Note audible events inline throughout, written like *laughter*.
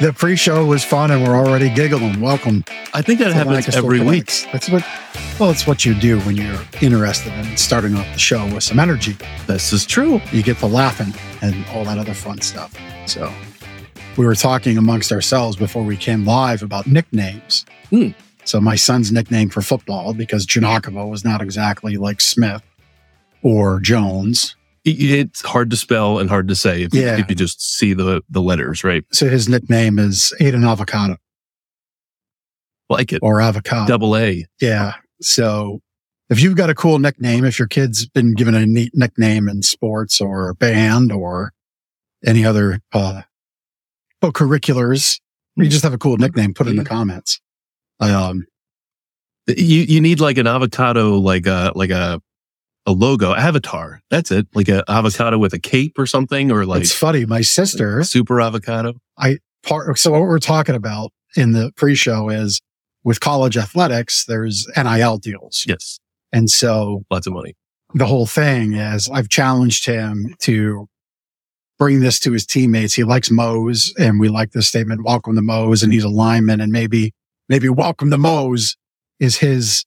The pre-show was fun, and we're already giggling. Welcome. I think that happens every week. That's what. Well, it's what you do when you're interested in starting off the show with some energy. This is true. You get to laughing and all that other fun stuff. So, we were talking amongst ourselves before we came live about nicknames. Hmm. So, my son's nickname for football because Janakovo was not exactly like Smith or Jones. It's hard to spell and hard to say if, Yeah. if you just see the the letters, right? So his nickname is Aiden Avocado Like it. or Avocado. Double A. Yeah. So if you've got a cool nickname, if your kid's been given a neat nickname in sports or band or any other uh, co-curriculars, you just have a cool nickname, put it in the comments. Um, You you need like an avocado, like a like a a logo avatar. That's it. Like a avocado with a cape or something, or like it's funny. My sister, super avocado. I part, so what we're talking about in the pre-show is with college athletics, there's NIL deals. Yes, And so lots of money. the whole thing is I've challenged him to bring this to his teammates. He likes Mose and we like the statement, welcome to Mose. And he's a lineman and maybe, maybe welcome to Mose is his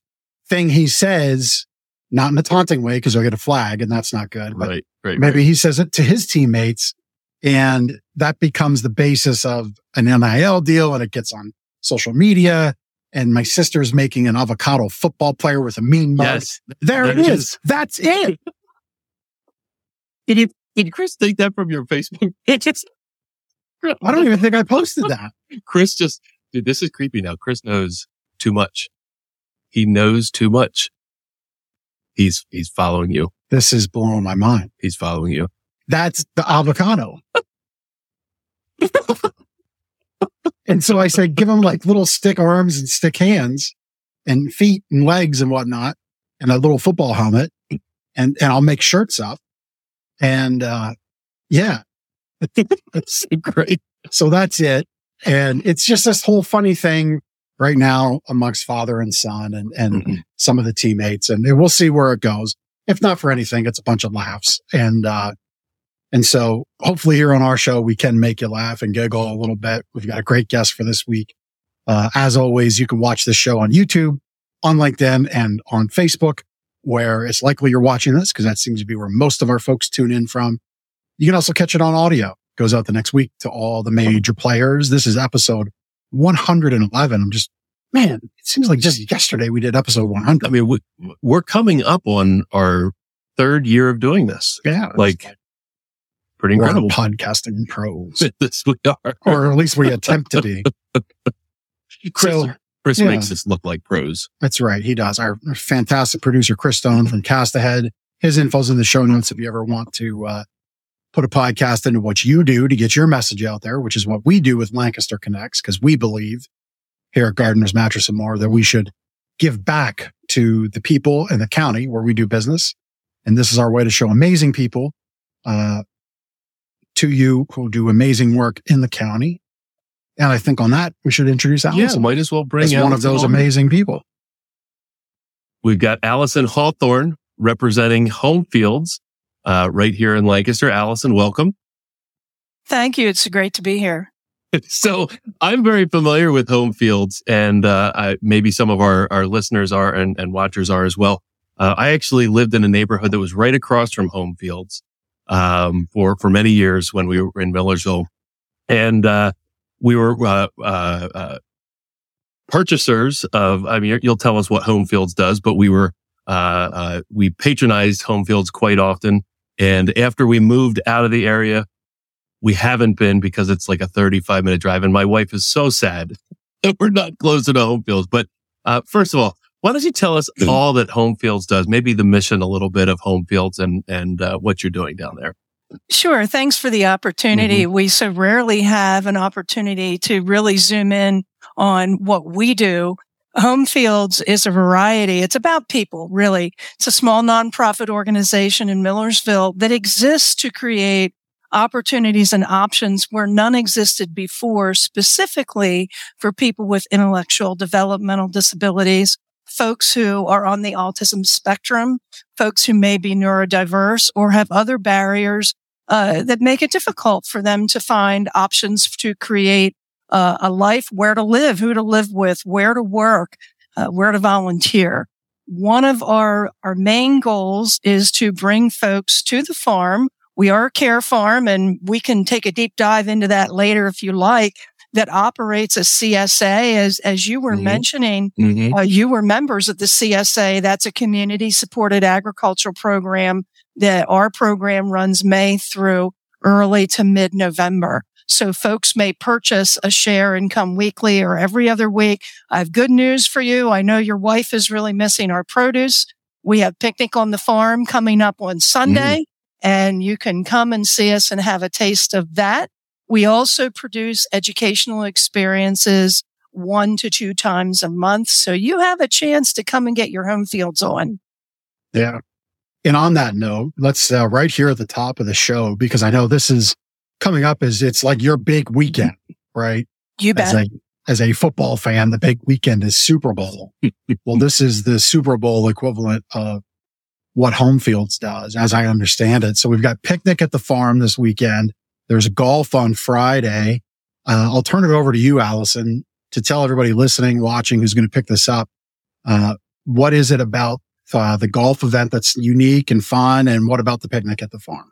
thing he says, not in a taunting way because he'll get a flag and that's not good. But Right, right. maybe right. he says it to his teammates and that becomes the basis of an NIL deal and it gets on social media. And my sister's making an avocado football player with a mean mug. Yes. There it There it is. That's it. *laughs* Did you did Chris take that from your Facebook? *laughs* It just I don't even think I posted that. Chris just dude, this is creepy now. Chris knows too much. He knows too much. He's he's following you. This is blowing my mind. He's following you. That's the avocado. and so I said, give him like little stick arms and stick hands and feet and legs and whatnot and a little football helmet and, and I'll make shirts up. And, uh, yeah, *laughs* That's great. so that's it. And it's just this whole funny thing right now amongst father and son and, and Mhm. some of the teammates and we'll see where it goes. If not for anything, it's a bunch of laughs. And, uh, and so hopefully here on our show, we can make you laugh and giggle a little bit. We've got a great guest for this week. Uh, as always, you can watch this show on YouTube, on LinkedIn and on Facebook, where it's likely you're watching this because that seems to be where most of our folks tune in from. You can also catch it on audio. Goes out the next week to all the major players. This is episode 111. I'm just, man, it seems like just yesterday we did episode 100. I mean, we, we're coming up on our third year of doing this. yeah. Like pretty incredible. podcasting pros, *laughs* this we are. or at least we attempt to be. *laughs* Chris, So, Chris yeah. makes us look like pros. That's right. He does. Our fantastic producer, Chris Stone from Cast Ahead. His info's in the show notes if you ever want to uh, put a podcast into what you do to get your message out there, which is what we do with Lancaster Connects, because we believe here at Gardner's Mattress and More that we should give back to the people in the county where we do business. And this is our way to show amazing people uh, to you who do amazing work in the county. And I think on that, we should introduce Yeah, might as well bring as one of those on. amazing people. We've got Allison Hawthorne representing Homefields uh, right here in Lancaster. Allison, welcome. Thank you. It's great to be here. *laughs* So I'm very familiar with Homefields, and uh, I, maybe some of our, our listeners are and, and watchers are as well. Uh, I actually lived in a neighborhood that was right across from Homefields um, for for many years when we were in Millersville, and uh, we were uh, uh, uh, purchasers of. I mean, you'll tell us what Homefields does, but we were uh, uh, we patronized Homefields quite often. And after we moved out of the area, we haven't been because it's like a 35 minute drive. And my wife is so sad *laughs* that we're not closer to Homefields. But uh, first of all, why don't you tell us all that Homefields does? Maybe the mission a little bit of Homefields and and uh, what you're doing down there. Sure. Thanks for the opportunity. We so rarely have an opportunity to really zoom in on what we do. Homefields is a variety. It's about people, really. It's a small nonprofit organization in Millersville that exists to create opportunities and options where none existed before, specifically for people with intellectual developmental disabilities, folks who are on the autism spectrum, folks who may be neurodiverse or have other barriers uh, that make it difficult for them to find options to create uh, a life, where to live, who to live with, where to work, uh, where to volunteer. One of our, our main goals is to bring folks to the farm. We are a care farm and we can take a deep dive into that later if you like that operates a CSA. As, as you were mm-hmm. mentioning, mm-hmm. Uh, you were members of the CSA. That's a community supported agricultural program that our program runs May through early to mid November. So folks may purchase a share and come weekly or every other week. I have good news for you. I know your wife is really missing our produce. We have picnic on the farm coming up on Sunday mm. and you can come and see us and have a taste of that. We also produce educational experiences one to two times a month. So you have a chance to come and get your Homefields on. Yeah. And on that note, let's uh, right here at the top of the show, because I know this is coming up is it's like your big weekend, right? You bet. As a, as a football fan, the big weekend is Super Bowl. *laughs* well, this is the Super Bowl equivalent of what Homefields does, as I understand it. So we've got picnic at the farm this weekend. There's golf on Friday. Uh, I'll turn it over to you, Allison, to tell everybody listening, watching, who's going to pick this up. Uh, what is it about uh, the golf event that's unique and fun? And what about the picnic at the farm?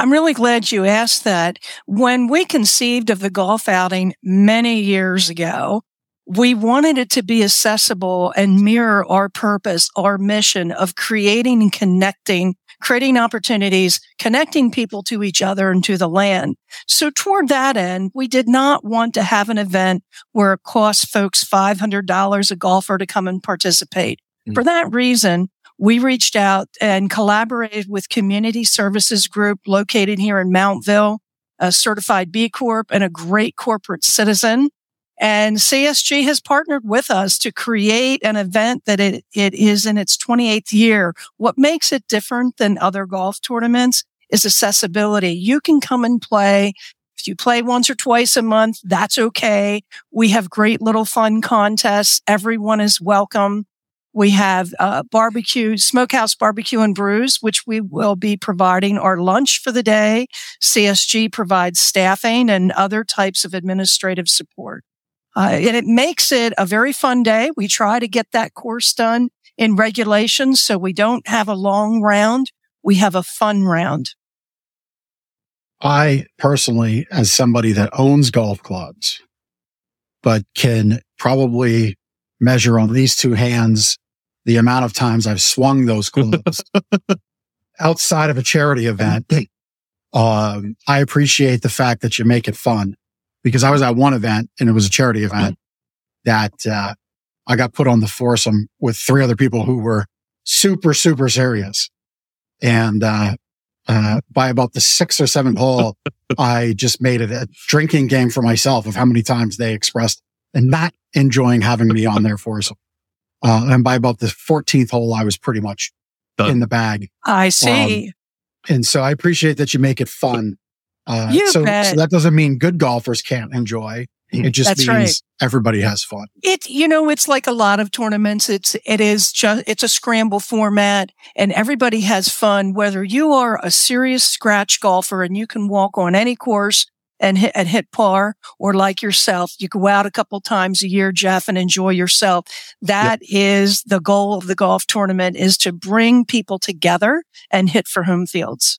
I'm really glad you asked that. When we conceived of the golf outing many years ago, we wanted it to be accessible and mirror our purpose, our mission of creating and connecting creating opportunities, connecting people to each other and to the land. So toward that end, we did not want to have an event where it costs folks $500 a golfer to come and participate. Mm-hmm. For that reason, we reached out and collaborated with Community Services Group located here in Mountville, a certified B Corp and a great corporate citizen and CSG has partnered with us to create an event that it, it is in its 28th year. What makes it different than other golf tournaments is accessibility. You can come and play. If you play once or twice a month, that's okay. We have great little fun contests. Everyone is welcome. We have uh, barbecue, smokehouse barbecue and brews, which we will be providing our lunch for the day. CSG provides staffing and other types of administrative support. Uh, and it makes it a very fun day. We try to get that course done in regulations so we don't have a long round. We have a fun round. I personally, as somebody that owns golf clubs, but can probably measure on these two hands the amount of times I've swung those *laughs* clubs outside of a charity event. Um, I appreciate the fact that you make it fun because I was at one event and it was a charity event that, uh, I got put on the foursome with three other people who were super, super serious. And, uh, uh, by about the sixth or seventh hole, *laughs* I just made it a drinking game for myself of how many times they expressed and not enjoying having me on their foursome. Uh, and by about the 14th hole, I was pretty much Done. in the bag. I see. Um, and so I appreciate that you make it fun uh, you so, bet. so that doesn't mean good golfers can't enjoy. Mm-hmm. It just That's means right. everybody has fun. It, you know, it's like a lot of tournaments. It's, it is just, it's a scramble format and everybody has fun. Whether you are a serious scratch golfer and you can walk on any course and hit, and hit par or like yourself, you go out a couple times a year, Jeff, and enjoy yourself. That yep. is the goal of the golf tournament is to bring people together and hit for Homefields.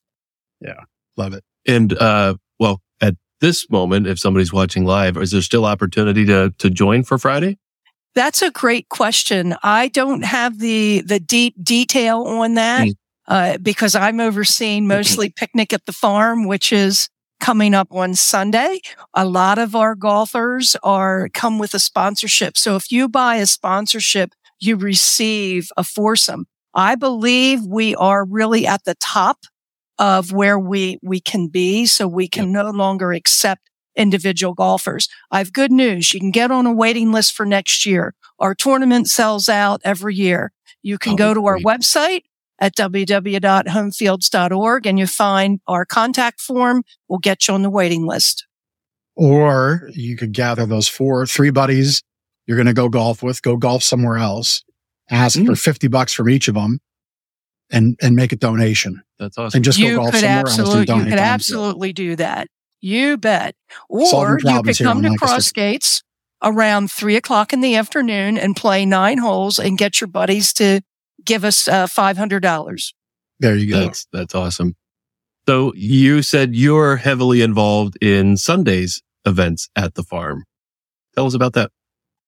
Yeah. Love it. And, uh, well, at this moment, if somebody's watching live, is there still opportunity to, to join for Friday? That's a great question. I don't have the, the deep detail on that, mm. uh, because I'm overseeing mostly picnic at the farm, which is coming up on Sunday. A lot of our golfers are come with a sponsorship. So if you buy a sponsorship, you receive a foursome. I believe we are really at the top of where we, we can be. So we can no longer accept individual golfers. I have good news. You can get on a waiting list for next year. Our tournament sells out every year. You can oh, go to great. our website at www.homefields.org and you find our contact form. We'll get you on the waiting list. Or you could gather those four, three buddies you're going to go golf with, go golf somewhere else, ask mm. for 50 bucks from each of them and and make a donation. That's awesome. And just you go golf could somewhere absolutely, else You could absolutely do that. You bet. Or you could come to Lancaster. Crossgates around three o'clock in the afternoon and play nine holes and get your buddies to give us uh, $500. There you go. That's that's awesome. So you said you're heavily involved in Sundays events at the farm. Tell us about that.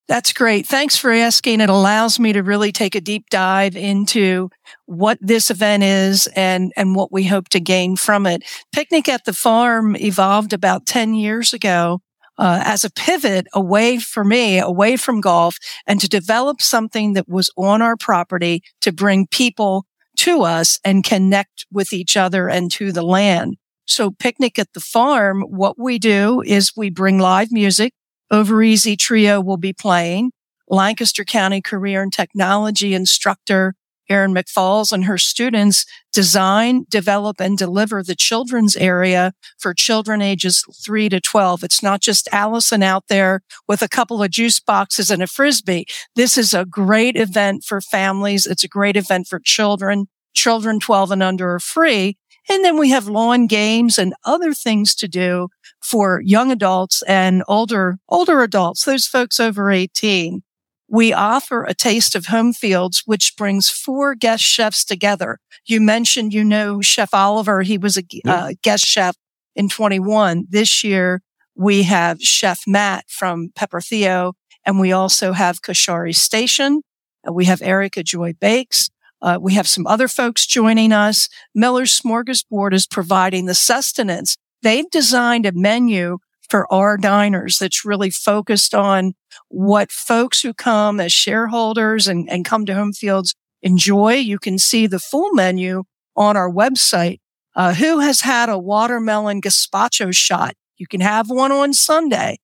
That's great. Thanks for asking. It allows me to really take a deep dive into what this event is and, and what we hope to gain from it. Picnic at the Farm evolved about 10 years ago uh, as a pivot away for me, away from golf and to develop something that was on our property to bring people to us and connect with each other and to the land. So picnic at the farm, what we do is we bring live music. Over Easy Trio will be playing. Lancaster County Career and Technology instructor Erin McFalls and her students design, develop, and deliver the children's area for children ages 3 to 12. It's not just Allison out there with a couple of juice boxes and a frisbee. This is a great event for families. It's a great event for children. Children 12 and under are free. And then we have lawn games and other things to do for young adults and older, older adults, those folks over 18. We offer a taste of Homefields, which brings four guest chefs together. You mentioned, you know, Chef Oliver. He was a uh, guest chef in 21. This year we have Chef Matt from Pepper Theo and we also have Kashari Station. Uh, We have Erica Joy Bakes. Uh, we have some other folks joining us. Miller's Smorgasbord is providing the sustenance. They've designed a menu for our diners that's really focused on what folks who come as shareholders and, and come to Homefields enjoy. You can see the full menu on our website. Uh, who has had a watermelon gazpacho shot? You can have one on Sunday.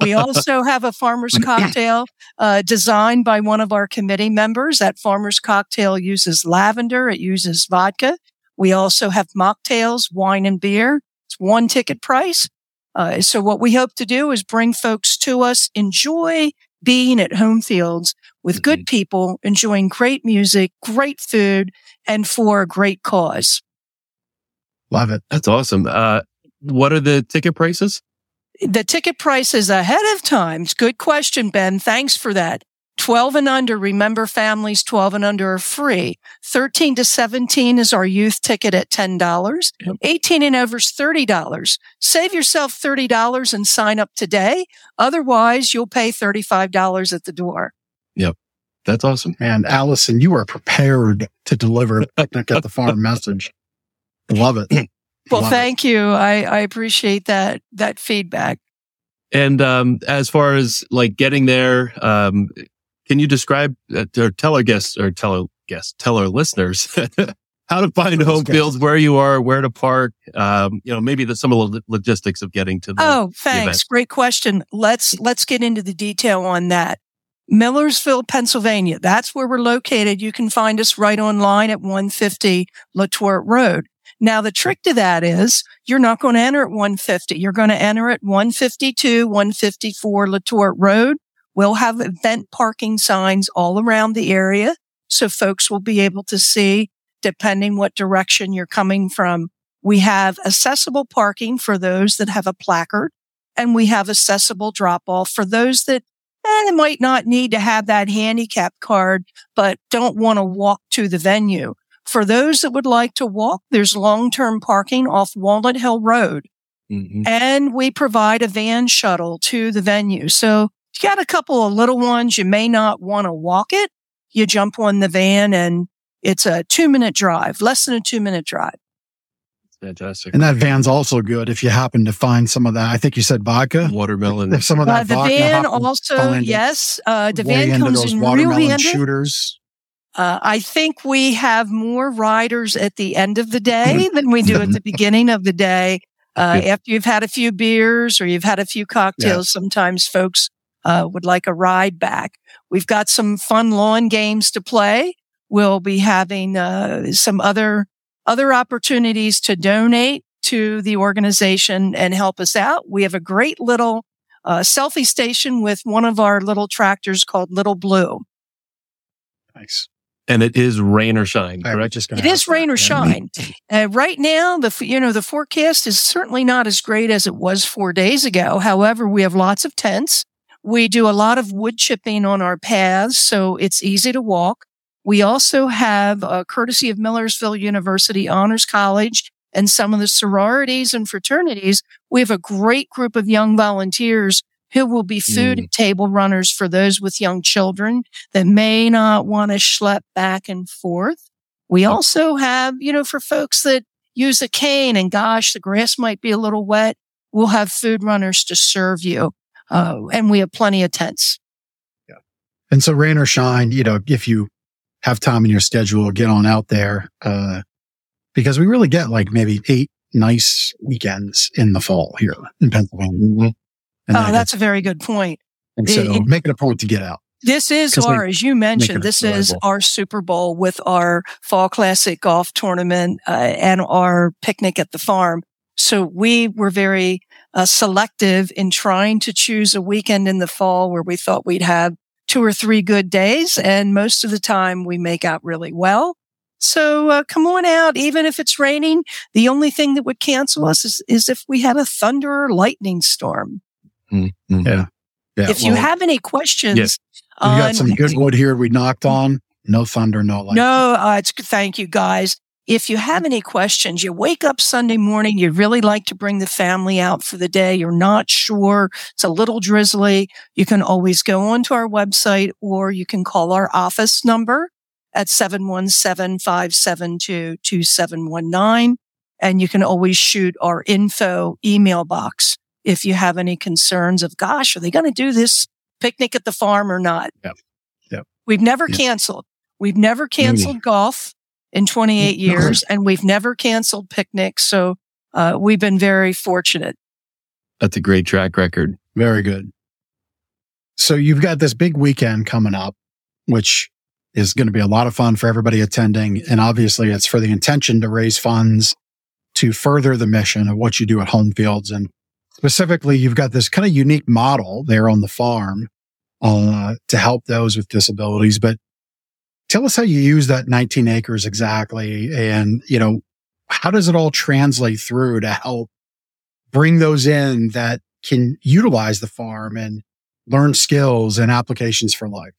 We also *laughs* have a farmer's cocktail uh, designed by one of our committee members. That farmer's cocktail uses lavender. It uses vodka. We also have mocktails, wine and beer. It's one ticket price. Uh, so what we hope to do is bring folks to us, enjoy being at Homefields with good people, enjoying great music, great food, and for a great cause. Love it. That's awesome. Uh, what are the ticket prices? The ticket prices ahead of time. Good question, Ben. Thanks for that. 12 and under, remember families 12 and under are free. 13 to 17 is our youth ticket at $10. Yep. 18 and over is $30. Save yourself $30 and sign up today. Otherwise, you'll pay $35 at the door. Yep. That's awesome. And Allison, you are prepared to deliver a picnic at the farm message. Love it. *clears throat* Well, Love it. thank you. I, I appreciate that, that feedback. And um, as far as like getting there, um, can you describe uh, or tell our guests or tell our guests, tell our listeners *laughs* how to find home guests. fields, where you are, where to park? Um, you know, maybe the, some of the logistics of getting to the. Oh, thanks. event. Great question. Let's, let's get into the detail on that. Millersville, Pennsylvania. That's where we're located. You can find us right online at 150 Letort Road. Now, the trick to that is you're not going to enter at 150. You're going to enter at 152, 154 Letort Road. We'll have event parking signs all around the area. So folks will be able to see depending what direction you're coming from. We have accessible parking for those that have a placard and we have accessible drop off for those that eh, might not need to have that handicap card, but don't want to walk to the venue. For those that would like to walk, there's long-term parking off Walnut Hill Road Mhm. and we provide a van shuttle to the venue. So you got a couple of little ones, you may not want to walk it. You jump on the van and it's a two minute drive, less than a two minute drive. Fantastic. And that van's also good if you happen to find some of that. I think you said vodka. Watermelon. If some of Uh, that the vodka van also, yes, uh, the van comes those in real watermelon handy. shooters. Uh, I think we have more riders at the end of the day than we do at the *laughs* beginning of the day. Uh, Good. after you've had a few beers or you've had a few cocktails, sometimes folks uh, would like a ride back. We've got some fun lawn games to play. We'll be having uh, some other other opportunities to donate to the organization and help us out. We have a great little uh, selfie station with one of our little tractors called Little Blue. Nice. and it is rain or shine. Correct. just It is rain that, or shine. Uh, right now, the you know the forecast is certainly not as great as it was four days ago. However, we have lots of tents. We do a lot of wood chipping on our paths, so it's easy to walk. We also have, uh, courtesy of Millersville University Honors College and some of the sororities and fraternities, we have a great group of young volunteers who will be food Mm. table runners for those with young children that may not want to schlep back and forth. We also have, you know, for folks that use a cane and gosh, the grass might be a little wet. We'll have food runners to serve you. Uh, and we have plenty of tents. Yeah. And so rain or shine, you know, if you have time in your schedule, get on out there. Uh, because we really get like maybe eight nice weekends in the fall here in Pennsylvania. Mhm. And Oh, that's a very good point. and so it- make it a point to get out. This is our, as you mentioned, it this is our Super Bowl with our Fall Classic Golf Tournament uh, and our picnic at the farm. So we were very uh, selective in trying to choose a weekend in the fall where we thought we'd have two or three good days, and most of the time we make out really well. So uh, come on out, even if it's raining. The only thing that would cancel us is, is if we had a thunder or lightning storm. Mhm. Yeah. Yeah. if you have any questions, Yes. we got on- some good wood here we knocked on. No thunder, no lightning. No, uh, it's thank you guys. If you have any questions, you wake up Sunday morning, you'd really like to bring the family out for the day. You're not sure. It's a little drizzly. You can always go onto our website or you can call our office number at 717-572-2719. And you can always shoot our info email box if you have any concerns of, gosh, are they going to do this picnic at the farm or not? Yep. Yep. We've never Yeah. canceled. We've never canceled golf in 28 years and we've never canceled picnics. So, uh, we've been very fortunate. That's a great track record. Very good. So you've got this big weekend coming up, which is going to be a lot of fun for everybody attending. And obviously it's for the intention to raise funds to further the mission of what you do at Homefields. And specifically, you've got this kind of unique model there on the farm, uh, to help those with disabilities. But tell us how you use that 19 acres exactly. And, you know, how does it all translate through to help bring those in that can utilize the farm and learn skills and applications for life?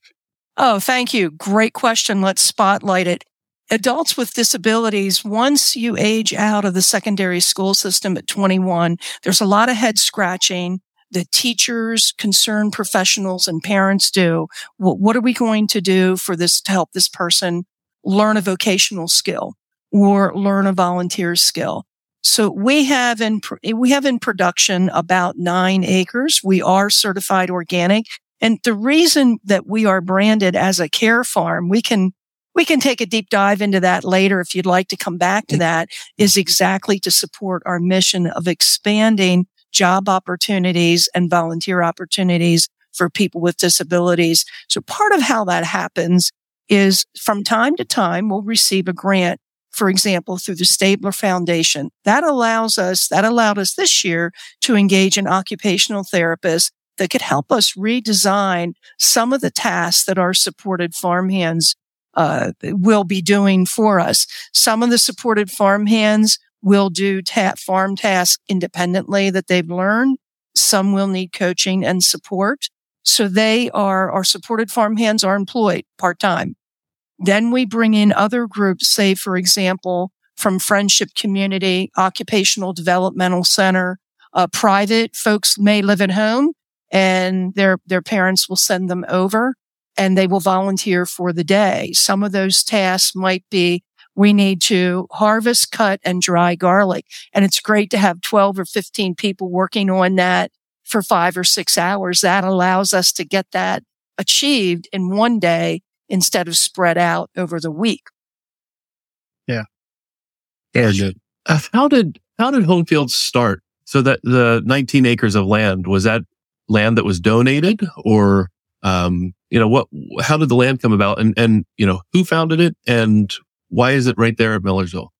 Oh, thank you. Great question. Let's spotlight it. Adults with disabilities, once you age out of the secondary school system at 21, there's a lot of head scratching that teachers, concerned professionals and parents do. What, what are we going to do for this to help this person learn a vocational skill or learn a volunteer skill? So we have in, eh, we have in production about nine acres. We are certified organic. And the reason that we are branded as a care farm, we can, we can take a deep dive into that later if you'd like to come back to mm-hmm. that is exactly to support our mission of expanding job opportunities and volunteer opportunities for people with disabilities. So part of how that happens is from time to time, we'll receive a grant, for example, through the Stabler Foundation. That allows us, that allowed us this year to engage an occupational therapist that could help us redesign some of the tasks that our supported farmhands uh, will be doing for us. Some of the supported farmhands will do ta- farm tasks independently that they've learned. Some will need coaching and support. So they are, our supported farmhands are employed part time. Then we bring in other groups, say, for example, from Friendship Community, Occupational Developmental Center, uh, private folks may live at home and their, their parents will send them over and they will volunteer for the day. Some of those tasks might be we need to harvest, cut and dry garlic. And it's great to have 12 or 15 people working on that for five or six hours. That allows us to get that achieved in one day instead of spread out over the week. Yeah. Very good. Uh, how did how did Homefield start? So that the 19 acres of land was that land that was donated, or um, you know what? How did the land come about, and and you know who founded it, and why is it right there at Millersville?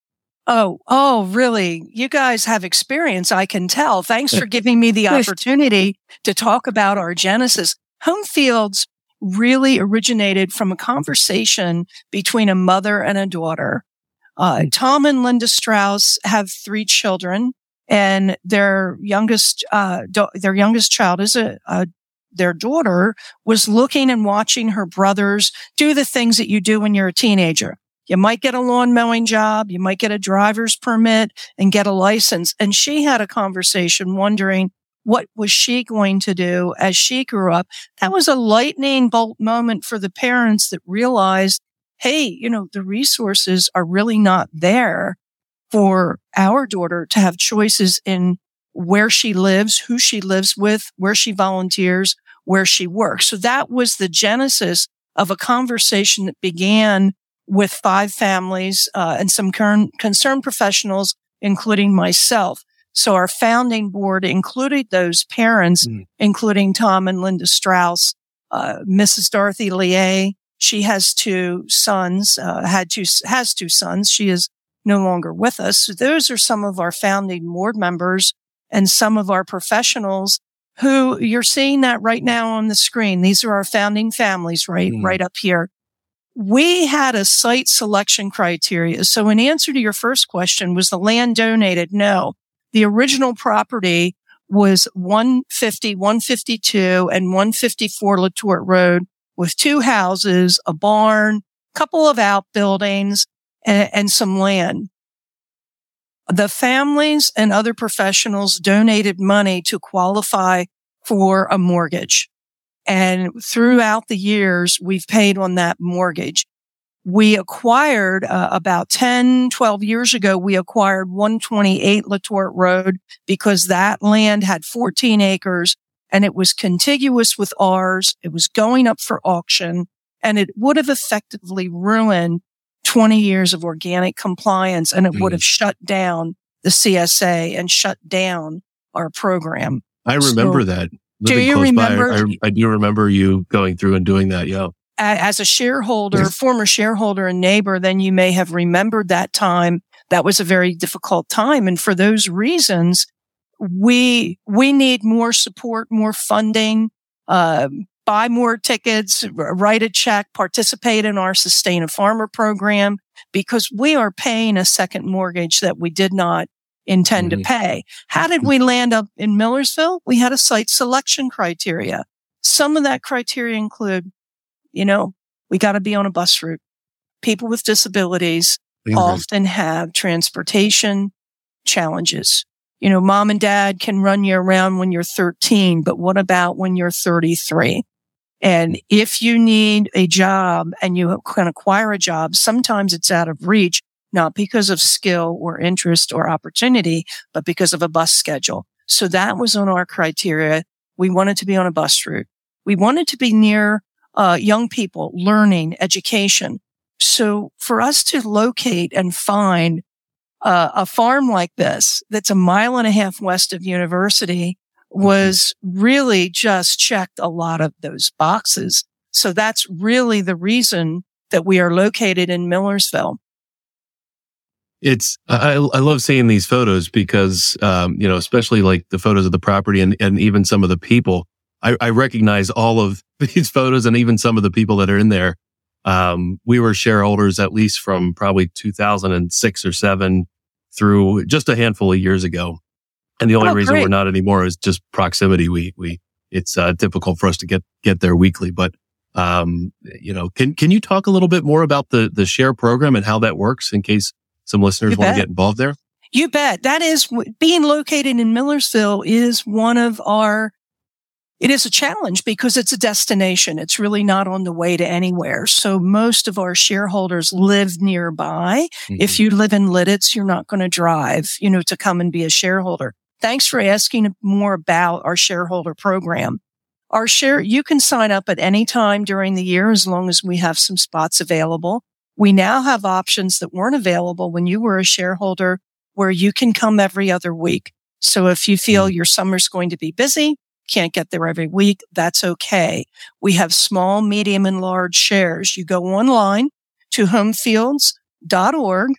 Oh, oh, really? You guys have experience. I can tell. Thanks for giving me the opportunity to talk about our genesis. Homefields really originated from a conversation between a mother and a daughter. Uh, Tom and Linda Strauss have three children and their youngest, uh, do- their youngest child is a, a their daughter was looking and watching her brothers do the things that you do when you're a teenager. You might get a lawn mowing job. You might get a driver's permit and get a license. And she had a conversation wondering what was she going to do as she grew up. That was a lightning bolt moment for the parents that realized, Hey, you know, the resources are really not there for our daughter to have choices in where she lives, who she lives with, where she volunteers, where she works. So that was the genesis of a conversation that began with five families uh, and some concerned professionals, including myself. So our founding board included those parents, mm. including Tom and Linda Strauss, uh, Mrs. Dorothy Lier. She has two sons, uh, had two, has two sons. She is no longer with us. So those are some of our founding board members and some of our professionals who you're seeing that right now on the screen. These are our founding families right, mm. right up here we had a site selection criteria. So in answer to your first question, was the land donated? No. The original property was 150, 152 and 154 Letort Road with two houses, a barn, couple of outbuildings and, and some land. The families and other professionals donated money to qualify for a mortgage. And throughout the years, we've paid on that mortgage. We acquired uh, about 10, 12 years ago, we acquired 128 Letort Road because that land had 14 acres and it was contiguous with ours. It was going up for auction and it would have effectively ruined 20 years of organic compliance and it mm. would have shut down the CSA and shut down our program. I remember so, that do you remember? By, I, I, do remember you going through and doing that. Yeah. As a shareholder, yes. former shareholder and neighbor, then you may have remembered that time. That was a very difficult time. And for those reasons, we, we need more support, more funding, uh, buy more tickets, write a check, participate in our Sustain a Farmer program because we are paying a second mortgage that we did not intend mm-hmm. to pay. How did we land up in Millersville? We had a site selection criteria. Some of that criteria include, you know, we got to be on a bus route. People with disabilities mm-hmm. often have transportation challenges. You know, mom and dad can run you around when you're 13, but what about when you're 33? And if you need a job and you can acquire a job, sometimes it's out of reach not because of skill or interest or opportunity, but because of a bus schedule. So that was on our criteria. We wanted to be on a bus route. We wanted to be near uh, young people, learning, education. So for us to locate and find uh, a farm like this that's a mile and a half west of university mm-hmm. was really just checked a lot of those boxes. So that's really the reason that we are located in Millersville it's I, I love seeing these photos because um, you know especially like the photos of the property and, and even some of the people. I, I recognize all of *laughs* these photos and even some of the people that are in there. Um, we were shareholders at least from probably 2006 or 7 through just a handful of years ago. And the only oh, reason great. we're not anymore is just proximity. We we it's uh, difficult for us to get get there weekly but um, you know can can you talk a little bit more about the the share program and how that works in case some listeners want to get involved there? You bet. That is being located in Millersville is one of our, it is a challenge because it's a destination. It's really not on the way to anywhere. So most of our shareholders live nearby. Mm-hmm. If you live in Lititz, you're not going to drive, you know, to come and be a shareholder. Thanks for asking more about our shareholder program. Our share, you can sign up at any time during the year as long as we have some spots available. We now have options that weren't available when you were a shareholder where you can come every other week. So if you feel mm-hmm. your summer's going to be busy, can't get there every week, that's okay. We have small, medium, and large shares. You go online to homefields.org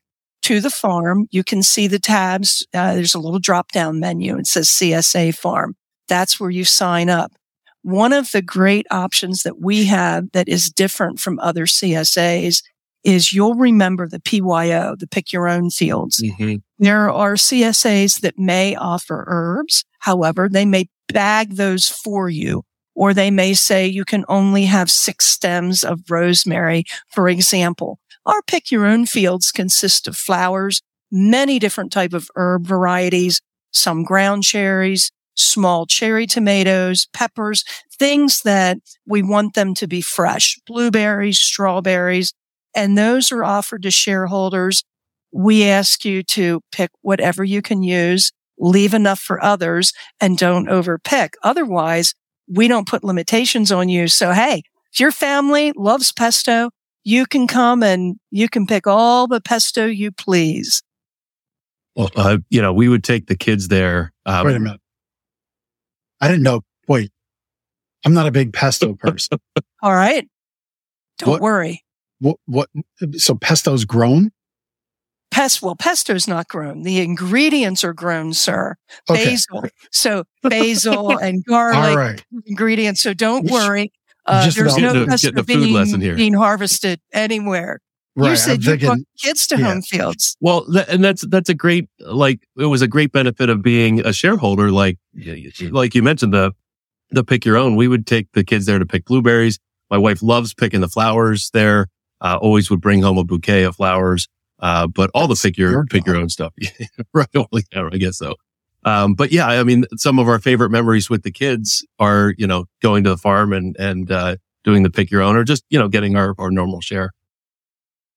to the farm. You can see the tabs. Uh, there's a little drop down menu. It says CSA farm. That's where you sign up. one of the great options that we have that is different from other CSAs is you'll remember the PYO, the pick your own fields. Mm-hmm. There are CSAs that may offer herbs. However, they may bag those for you, or they may say you can only have six stems of rosemary, for example. Our pick your own fields consist of flowers, many different type of herb varieties, some ground cherries, small cherry tomatoes, peppers, things that we want them to be fresh, blueberries, strawberries, and those are offered to shareholders. We ask you to pick whatever you can use, leave enough for others and don't overpick. Otherwise, we don't put limitations on you. So, hey, if your family loves pesto, you can come and you can pick all the pesto you please. Well, uh, you know, we would take the kids there. Um, Wait a minute. I didn't know. Wait, I'm not a big pesto person. *laughs* all right. Don't what, worry. What, what, so pesto's grown? Pest, well, pesto's not grown. The ingredients are grown, sir. Okay. Basil. So basil *laughs* and garlic right. ingredients. So don't worry. Uh, there's no pesto the being, being harvested anywhere. Right, you said you brought kids to yeah. home fields. Well, th- and that's that's a great like it was a great benefit of being a shareholder. Like like you mentioned the the pick your own. We would take the kids there to pick blueberries. My wife loves picking the flowers there. Uh, always would bring home a bouquet of flowers. Uh, but all that's the pick your, your pick your own stuff. *laughs* right. I guess so. Um, but yeah, I mean, some of our favorite memories with the kids are, you know, going to the farm and, and, uh, doing the pick your own or just, you know, getting our, our normal share.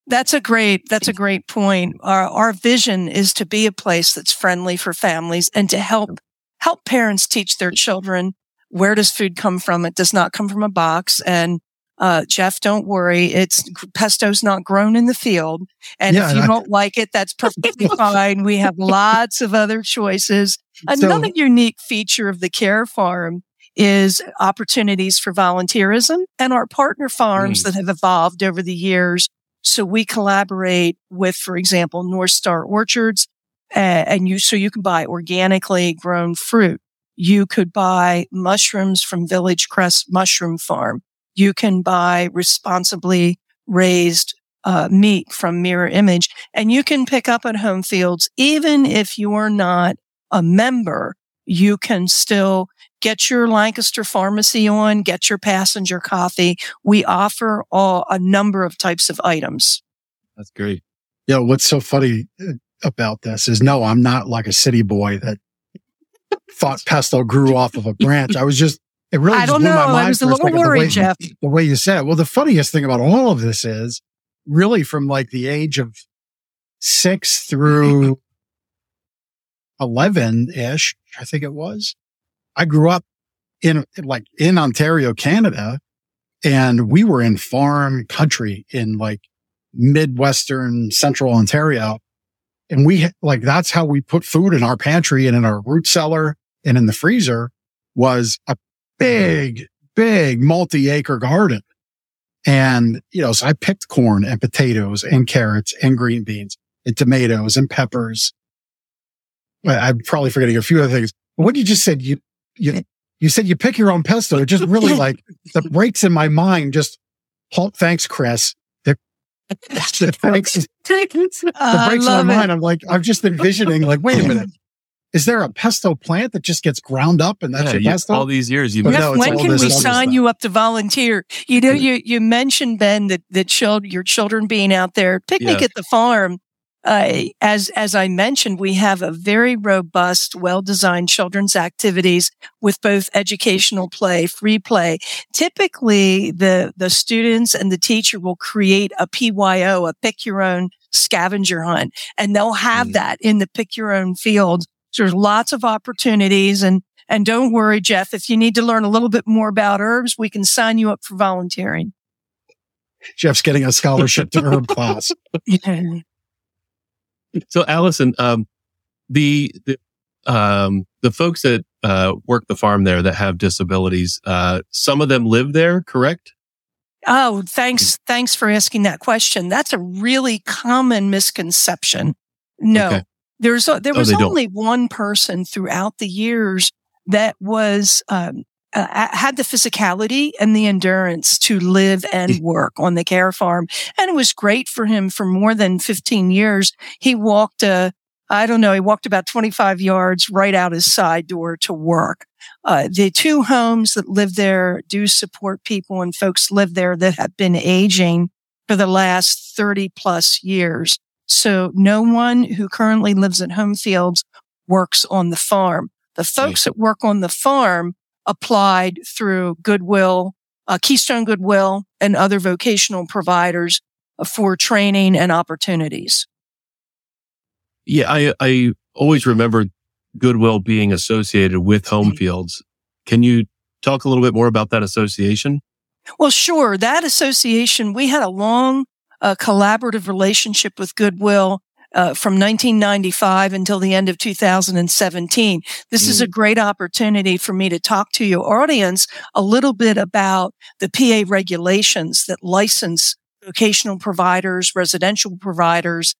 That's a great, that's a great point. Our, our vision is to be a place that's friendly for families and to help, help parents teach their children where does food come from? It does not come from a box. And uh, Jeff, don't worry. It's pesto's not grown in the field. And yeah, if you I, don't like it, that's perfectly *laughs* fine. We have lots of other choices. Another so, unique feature of the care farm is opportunities for volunteerism and our partner farms mm. that have evolved over the years. So we collaborate with, for example, North Star Orchards, uh, and you, so you can buy organically grown fruit. You could buy mushrooms from Village Crest Mushroom Farm. You can buy responsibly raised uh, meat from Mirror Image and you can pick up at Homefields. Even if you're not a member, you can still get your Lancaster Farmacy on, get your passenger coffee. We offer all, a number of types of items. That's great. Yeah. What's so funny uh, about this is no, I'm not like a city boy that thought *laughs* pesto grew off of a branch. I was just it really I don't know. I was a little worried, the way, Jeff. The way you said it. Well, the funniest thing about all of this is really from like the age of six through 11 ish, I think it was. I grew up in like in Ontario, Canada, and we were in farm country in like Midwestern central Ontario. And we like, that's how we put food in our pantry and in our root cellar and in the freezer was a big, big multi acre garden. And, you know, so I picked corn and potatoes and carrots and green beans and tomatoes and peppers. I'm probably forgetting a few other things. But what you just said, you, you, you said you pick your own pesto. It just really *laughs* like the breaks in my mind. Just halt. Thanks, Chris. The, the *laughs* breaks, the breaks uh, in my mind. I'm like, I'm just envisioning like, wait a minute is there a pesto plant that just gets ground up and that's yeah, your pesto? all these years, you. No, when can we sign stuff. you up to volunteer? You know, you you mentioned Ben that that children, your children being out there picnic yeah. at the farm. Uh, as as I mentioned, we have a very robust, well designed children's activities with both educational play, free play. Typically, the the students and the teacher will create a PYO, a pick your own scavenger hunt, and they'll have mm. that in the pick your own field so there's lots of opportunities and, and don't worry, Jeff, if you need to learn a little bit more about herbs, we can sign you up for volunteering. Jeff's getting a scholarship to herb *laughs* class. So Allison, um, the, the, um, the folks that, uh, work the farm there that have disabilities, uh, some of them live there, correct? Oh, thanks. Thanks for asking that question. That's a really common misconception. No, okay. There's a, there oh, was oh, only don't. one person throughout the years that was um, uh, had the physicality and the endurance to live and work on the care farm. And it was great for him for more than 15 years. He walked, uh, I don't know, he walked about 25 yards right out his side door to work. Uh, the two homes that live there do support people and folks live there that have been aging for the last 30 plus years. So no one who currently lives at Homefields works on the farm. The folks that work on the farm applied through Goodwill, uh, Keystone Goodwill and other vocational providers for training and opportunities. Yeah, I, I always remember Goodwill being associated with home mm-hmm. fields. Can you talk a little bit more about that association? Well, sure. That association, we had a long uh, collaborative relationship with Goodwill uh, from 1995 until the end of 2017. This mm. is a mm. great opportunity for me to talk to your audience a little bit about the PA regulations that license vocational providers, residential providers.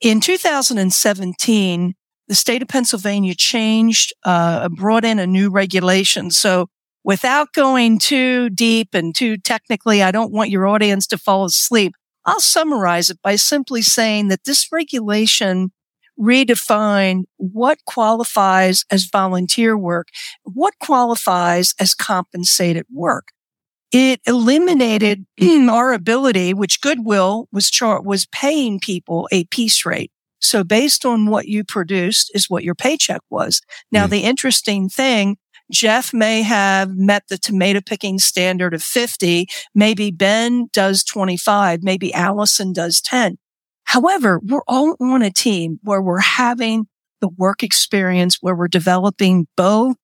In 2017, the state of Pennsylvania changed, uh, brought in a new regulation. So without going too deep and too technically, I don't want your audience to fall asleep. I'll summarize it by simply saying that this regulation redefined what qualifies as volunteer work, what qualifies as compensated work. It eliminated *clears throat* our ability, which Goodwill was char- was paying people a piece rate. So based on what you produced is what your paycheck was. Now, mm. the interesting thing Jeff may have met the tomato picking standard of 50. Maybe Ben does 25. Maybe Allison does 10. However, we're all on a team where we're having the work experience, where we're developing both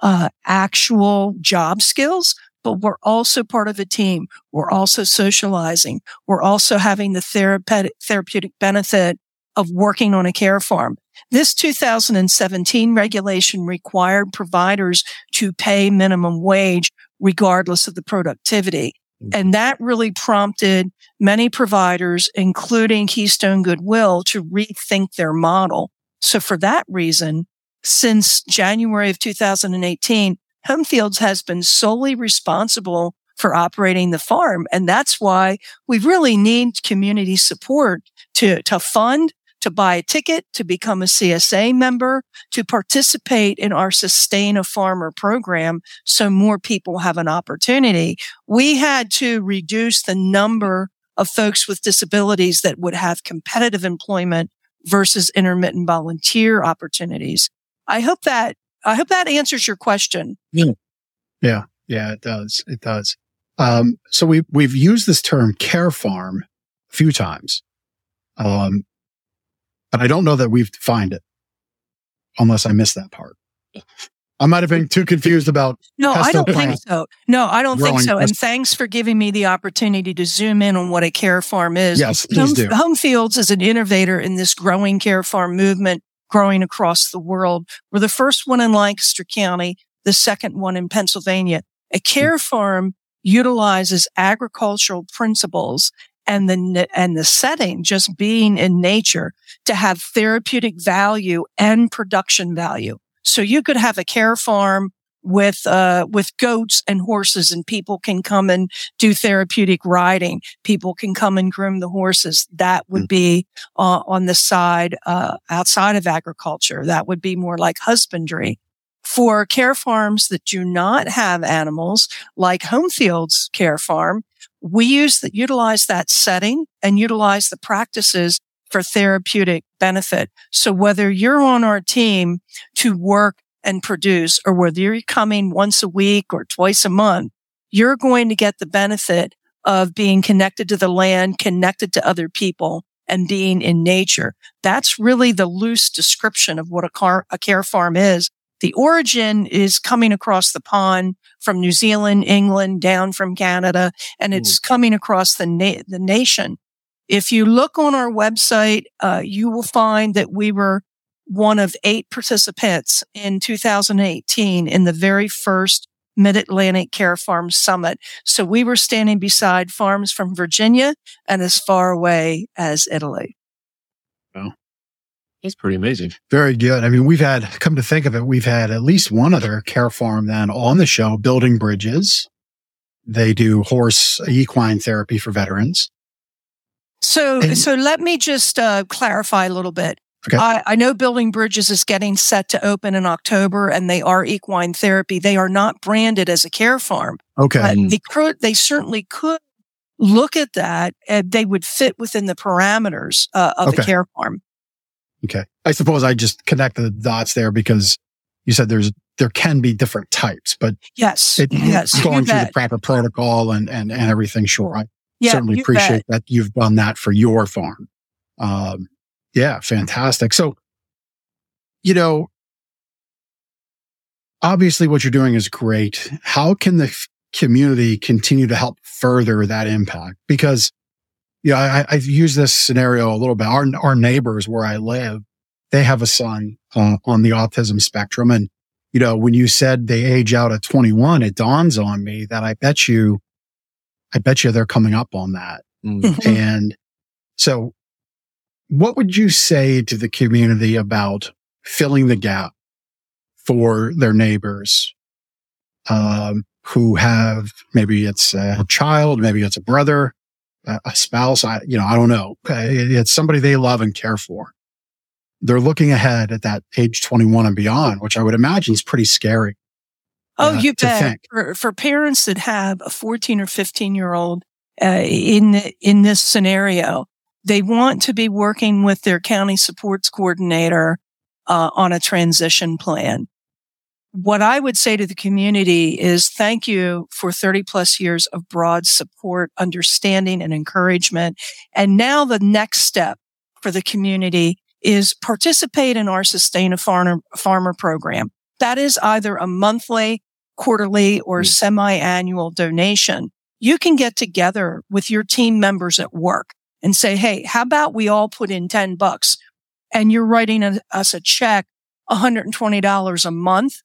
uh, actual job skills, but we're also part of a team. We're also socializing. We're also having the therapeutic, therapeutic benefit of working on a care farm. This 2017 regulation required providers to pay minimum wage regardless of the productivity. Mm-hmm. And that really prompted many providers, including Keystone Goodwill, to rethink their model. So for that reason, since January of 2018, Homefields has been solely responsible for operating the farm. And that's why we really need community support to, to fund to buy a ticket, to become a CSA member, to participate in our Sustain a Farmer program so more people have an opportunity. We had to reduce the number of folks with disabilities that would have competitive employment versus intermittent volunteer opportunities. I hope that, I hope that answers your question. Yeah. Yeah. Yeah, it does. It does. Um, so we, we've used this term care farm a few times. Um, but I don't know that we've defined it unless I missed that part. I might have been too confused about. No, I don't think so. No, I don't think so. And thanks for giving me the opportunity to zoom in on what a care farm is. Yes, please Home, do. Homefields is an innovator in this growing care farm movement growing across the world. We're the first one in Lancaster County, the second one in Pennsylvania. A care farm utilizes agricultural principles and the, and the setting just being in nature to have therapeutic value and production value. So you could have a care farm with uh, with goats and horses, and people can come and do therapeutic riding. People can come and groom the horses. That would hmm. be uh, on the side uh, outside of agriculture. That would be more like husbandry. For care farms that do not have animals, like Homefields Care Farm, we use that, utilize that setting and utilize the practices for therapeutic benefit. So whether you're on our team to work and produce or whether you're coming once a week or twice a month, you're going to get the benefit of being connected to the land, connected to other people and being in nature. That's really the loose description of what a, car, a care farm is. The origin is coming across the pond from New Zealand, England, down from Canada, and it's mm. coming across the, na- the nation. If you look on our website, uh, you will find that we were one of eight participants in 2018 in the very first Mid-Atlantic Care Farm Summit. So we were standing beside farms from Virginia and as far away as Italy. Well, That's pretty amazing. Very good. I mean, we've had, come to think of it, we've had at least one other care farm then on the show, Building Bridges. They do horse equine therapy for veterans. So, and, so let me just uh, clarify a little bit. Okay. I, I, know Building Bridges is getting set to open in October and they are equine therapy. They are not branded as a care farm. Okay. they could, they certainly could look at that and they would fit within the parameters uh, of okay. a care farm. Okay. I suppose I just connected the dots there because you said there's, there can be different types, but yes, it, yes, going through the proper protocol and, and, and everything. Sure. I yeah, certainly appreciate bet. that you've done that for your farm. Um, yeah, fantastic. So, you know, obviously what you're doing is great. How can the f- community continue to help further that impact? Because, yeah, I, I've used this scenario a little bit. Our, our neighbors where I live, they have a son uh, on the autism spectrum. And, you know, when you said they age out at 21, it dawns on me that I bet you, I bet you they're coming up on that. Mm-hmm. *laughs* And so what would you say to the community about filling the gap for their neighbors um, who have maybe it's a child, maybe it's a brother, a spouse. I, you know, I don't know. It's somebody they love and care for. They're looking ahead at that age 21 and beyond, which I would imagine is pretty scary. Oh, uh, you bet. For, for, parents that have a 14 or 15 year old uh, in in this scenario, they want to be working with their county supports coordinator uh, on a transition plan. What I would say to the community is thank you for 30 plus years of broad support, understanding and encouragement. And now the next step for the community is participate in our Sustain a Farmer, Farmer program. That is either a monthly, quarterly, or mm. semi-annual donation. You can get together with your team members at work and say, Hey, how about we all put in 10 bucks and you're writing a, us a check $120 a month?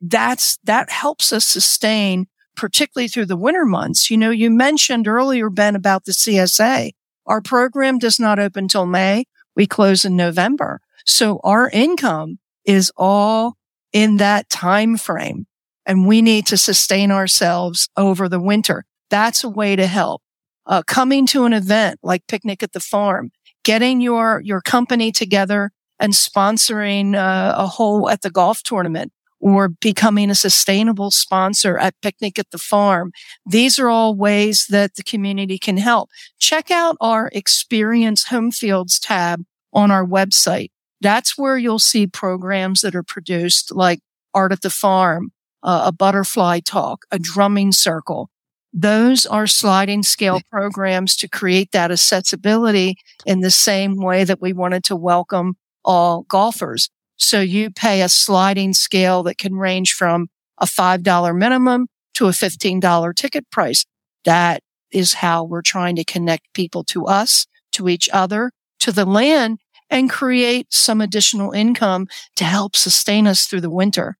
That's, that helps us sustain, particularly through the winter months. You know, you mentioned earlier, Ben, about the CSA. Our program does not open till May. We close in November. So our income is all in that time frame and we need to sustain ourselves over the winter. That's a way to help uh, coming to an event like Picnic at the Farm, getting your, your company together and sponsoring uh, a hole at the golf tournament or becoming a sustainable sponsor at Picnic at the Farm. These are all ways that the community can help. Check out our Experience Homefields tab on our website. That's where you'll see programs that are produced like Art at the Farm, uh, a butterfly talk, a drumming circle, those are sliding scale *laughs* programs to create that accessibility in the same way that we wanted to welcome all golfers. So you pay a sliding scale that can range from a $5 minimum to a $15 ticket price. That is how we're trying to connect people to us, to each other, to the land and create some additional income to help sustain us through the winter.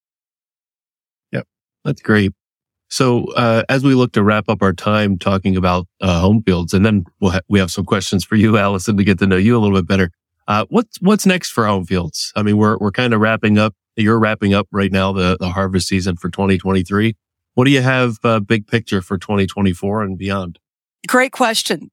That's great. So uh, as we look to wrap up our time talking about uh, Homefields, and then we'll ha- we have some questions for you, *laughs* Allison, to get to know you a little bit better. Uh, what's what's next for Homefields? I mean, we're we're kind of wrapping up. You're wrapping up right now the the harvest season for 2023. What do you have uh, big picture for 2024 and beyond? Great question.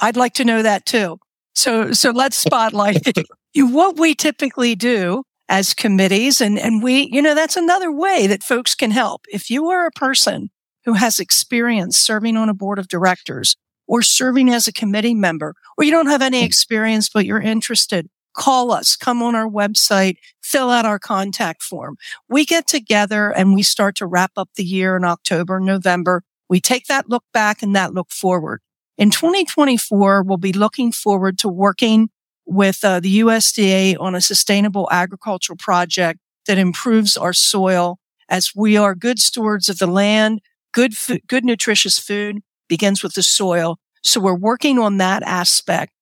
I'd like to know that too. So so let's spotlight you *laughs* what we typically do as committees. And, and we, you know, that's another way that folks can help. If you are a person who has experience serving on a board of directors or serving as a committee member, or you don't have any mm. experience, but you're interested, call us, come on our website, fill out our contact form. We get together and we start to wrap up the year in October, November. We take that look back and that look forward. In 2024, we'll be looking forward to working with uh, the USDA on a sustainable agricultural project that improves our soil as we are good stewards of the land. Good, food, good nutritious food begins with the soil. So we're working on that aspect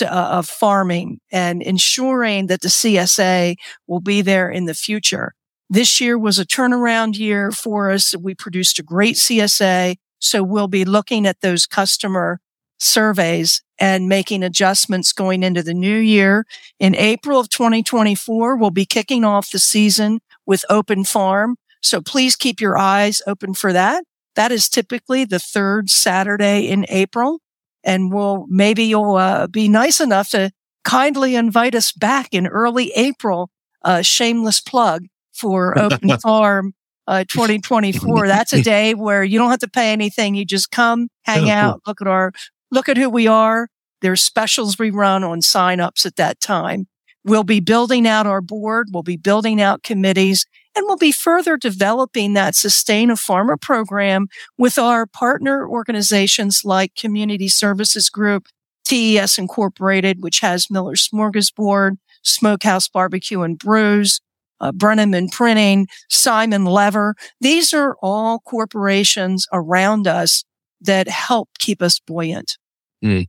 uh, of farming and ensuring that the CSA will be there in the future. This year was a turnaround year for us. We produced a great CSA. So we'll be looking at those customer surveys and making adjustments going into the new year. In April of 2024, we'll be kicking off the season with open farm. So please keep your eyes open for that. That is typically the third Saturday in April. And we'll, maybe you'll uh, be nice enough to kindly invite us back in early April. Uh, shameless plug for open *laughs* farm uh, 2024. That's a *laughs* day where you don't have to pay anything. You just come, hang out, look at our, look at who we are. There's specials we run on signups at that time. We'll be building out our board. We'll be building out committees and we'll be further developing that sustain a farmer program with our partner organizations like Community Services Group, TES Incorporated, which has Miller Smorgasbord, Smokehouse Barbecue and Brews, uh, Brenneman Printing, Simon Lever. These are all corporations around us that help keep us buoyant. Mm.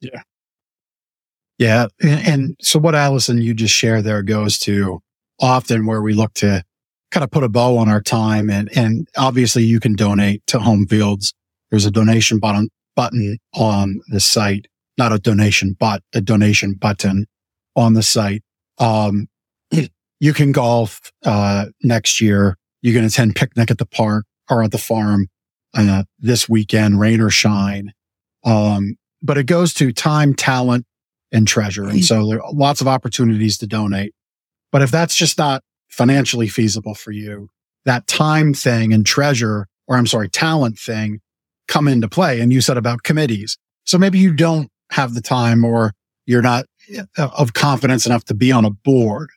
Yeah. Yeah. And, and, so what Allison, you just shared there goes to often where we look to kind of put a bow on our time and, and obviously you can donate to Homefields. There's a donation button, button on the site, not a donation, but a donation button on the site. Um, *clears throat* you can golf, uh, next year. You can attend picnic at the park or at the farm, uh, this weekend, rain or shine. Um, but it goes to time, talent and treasure. And so there are lots of opportunities to donate. But if that's just not financially feasible for you, that time thing and treasure, or I'm sorry, talent thing come into play. And you said about committees. So maybe you don't have the time or you're not uh, of confidence enough to be on a board,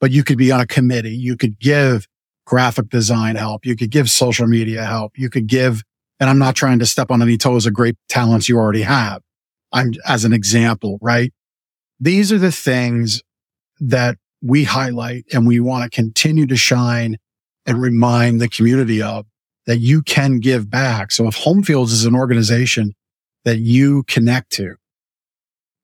but you could be on a committee. You could give graphic design help. You could give social media help. You could give, and I'm not trying to step on any toes of great talents you already have. I'm as an example, right? These are the things that we highlight and we want to continue to shine and remind the community of that you can give back. So if Homefields is an organization that you connect to,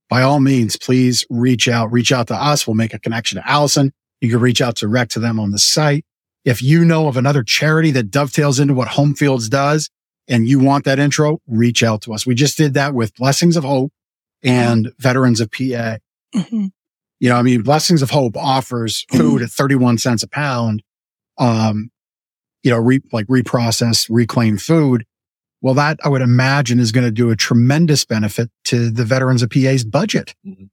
by all means, please reach out, reach out to us. We'll make a connection to Allison. You can reach out direct to them on the site. If you know of another charity that dovetails into what Homefields does and you want that intro, reach out to us. We just did that with Blessings of Hope and Veterans of PA. Mm-hmm. You know, I mean, Blessings of Hope offers food at 31 cents a pound. Um, you know, re, like reprocessed, reclaimed food. Well, that I would imagine is going to do a tremendous benefit to the Veterans of PA's budget. Mm-hmm.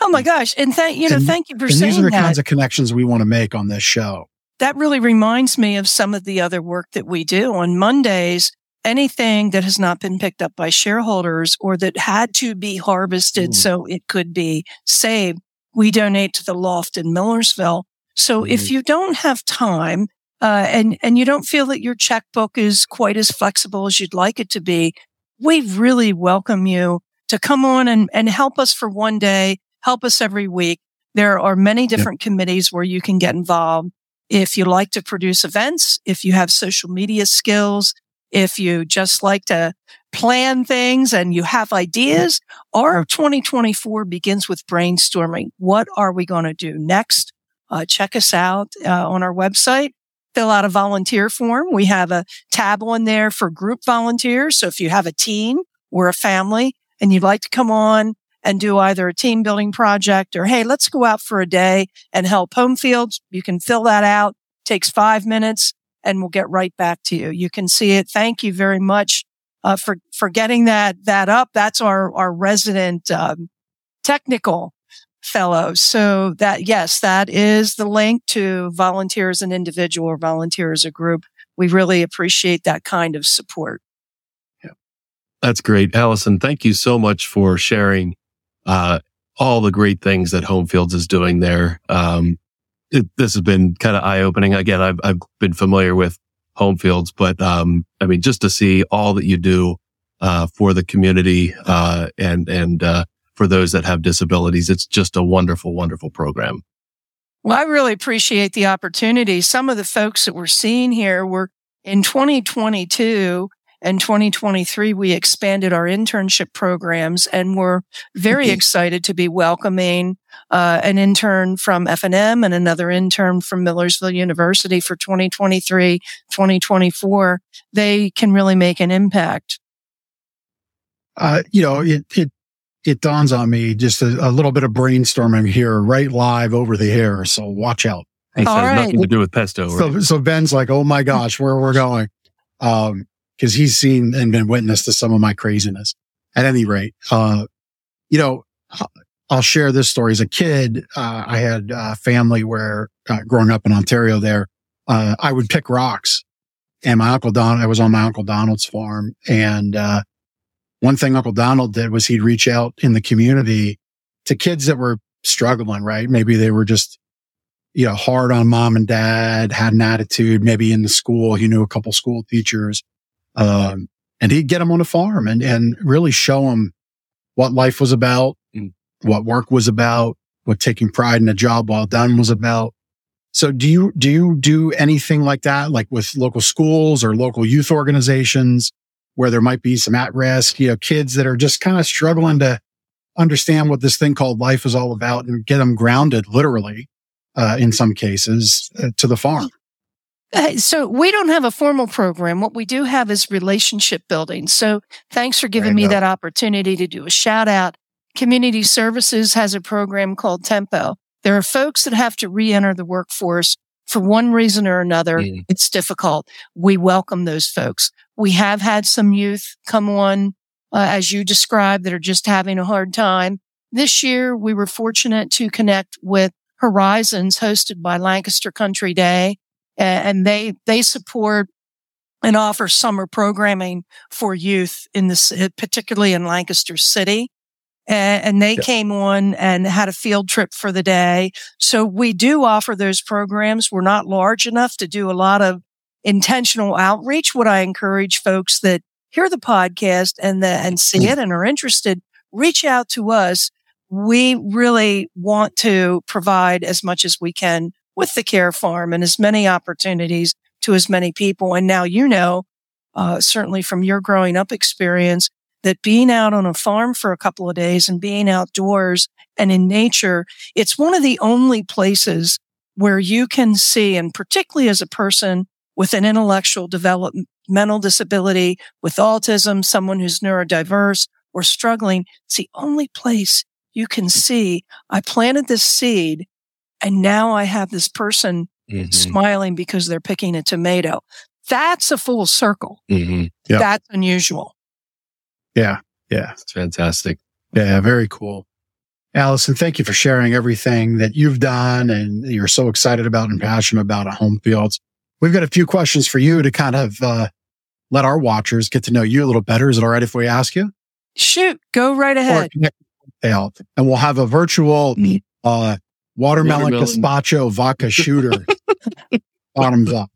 Oh my gosh. And thank, you know, and, thank you for saying that. These are the that. kinds of connections we want to make on this show. That really reminds me of some of the other work that we do on Mondays anything that has not been picked up by shareholders or that had to be harvested mm. so it could be saved we donate to the loft in Millersville. So mm-hmm. if you don't have time, uh, and, and you don't feel that your checkbook is quite as flexible as you'd like it to be, we really welcome you to come on and, and help us for one day, help us every week. There are many different committees where you can get involved. If you like to produce events, if you have social media skills, if you just like to plan things and you have ideas, our 2024 begins with brainstorming. What are we going to do next? Uh, check us out uh, on our website. Fill out a volunteer form. We have a tab on there for group volunteers. So if you have a team or a family and you'd like to come on and do either a team building project or, Hey, let's go out for a day and help Homefields. You can fill that out. takes five minutes and we'll get right back to you. You can see it. Thank you very much uh, for for getting that that up. That's our our resident um, technical fellow. So that yes, that is the link to volunteer as an individual or volunteer as a group. We really appreciate that kind of support. Yeah, that's great, Allison. Thank you so much for sharing uh, all the great things that Homefields is doing there. Um, it, this has been kind of eye opening. Again, I've, I've been familiar with Homefields, but, um, I mean, just to see all that you do, uh, for the community, uh, and, and, uh, for those that have disabilities, it's just a wonderful, wonderful program. Well, I really appreciate the opportunity. Some of the folks that we're seeing here were in 2022 and 2023, we expanded our internship programs and we're very excited to be welcoming uh, an intern from F&M and another intern from Millersville University for 2023, 2024. They can really make an impact. uh, you know, it, it, it dawns on me just a, a, little bit of brainstorming here, right live over the air. So watch out. This has right. nothing to do with pesto. Right? So, so Ben's like, oh my gosh, where we're going. Um, cause he's seen and been witness to some of my craziness. At any rate, uh, you know, I'll share this story. As a kid, uh, I had a family where uh, growing up in Ontario there, uh, I would pick rocks and my uncle Don, I was on my uncle Donald's farm. And, uh, one thing Uncle Donald did was he'd reach out in the community to kids that were struggling, right? Maybe they were just, you know, hard on mom and dad, had an attitude, maybe in the school. He knew a couple school teachers. Um, and he'd get them on a farm and, and really show them what life was about, mm. what work was about, what taking pride in a job well done was about. So do you, do you do anything like that, like with local schools or local youth organizations where there might be some at risk, you know, kids that are just kind of struggling to understand what this thing called life is all about and get them grounded literally, uh, in some cases uh, to the farm? Uh, so we don't have a formal program. What we do have is relationship building. So thanks for giving me that opportunity to do a shout out. Community Services has a program called Tempo. There are folks that have to re-enter the workforce for one reason or another. Mm. It's difficult. We welcome those folks. We have had some youth come on, uh, as you described, that are just having a hard time. This year, we were fortunate to connect with Horizons hosted by Lancaster Country Day and they, they support and offer summer programming for youth in this, particularly in Lancaster City. And they yeah. came on and had a field trip for the day. So we do offer those programs. We're not large enough to do a lot of intentional outreach. What I encourage folks that hear the podcast and the, and see mm. it and are interested, reach out to us. We really want to provide as much as we can with the care farm and as many opportunities to as many people. And now you know, uh, certainly from your growing up experience, that being out on a farm for a couple of days and being outdoors and in nature, it's one of the only places where you can see, and particularly as a person with an intellectual developmental disability, with autism, someone who's neurodiverse or struggling, it's the only place you can see I planted this seed and now I have this person mm-hmm. smiling because they're picking a tomato. That's a full circle. Mm-hmm. Yep. That's unusual. Yeah. Yeah. It's fantastic. Yeah. Very cool. Allison, thank you for sharing everything that you've done and you're so excited about and passionate about at Homefields. We've got a few questions for you to kind of uh, let our watchers get to know you a little better. Is it all right if we ask you? Shoot, go right ahead. And we'll have a virtual mm. uh, watermelon, watermelon. gazpacho vodka *laughs* shooter bottoms up.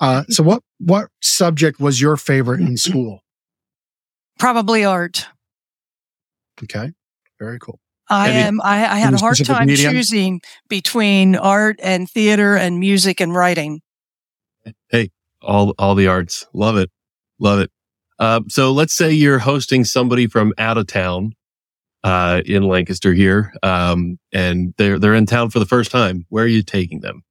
Uh, so what, what subject was your favorite in school? Probably art. Okay. Very cool. I Any, am, I, I had a hard time medium? choosing between art and theater and music and writing. Hey, all, all the arts. Love it. Love it. Uh, so let's say you're hosting somebody from out of town uh, in Lancaster here, um, and they're they're in town for the first time. Where are you taking them?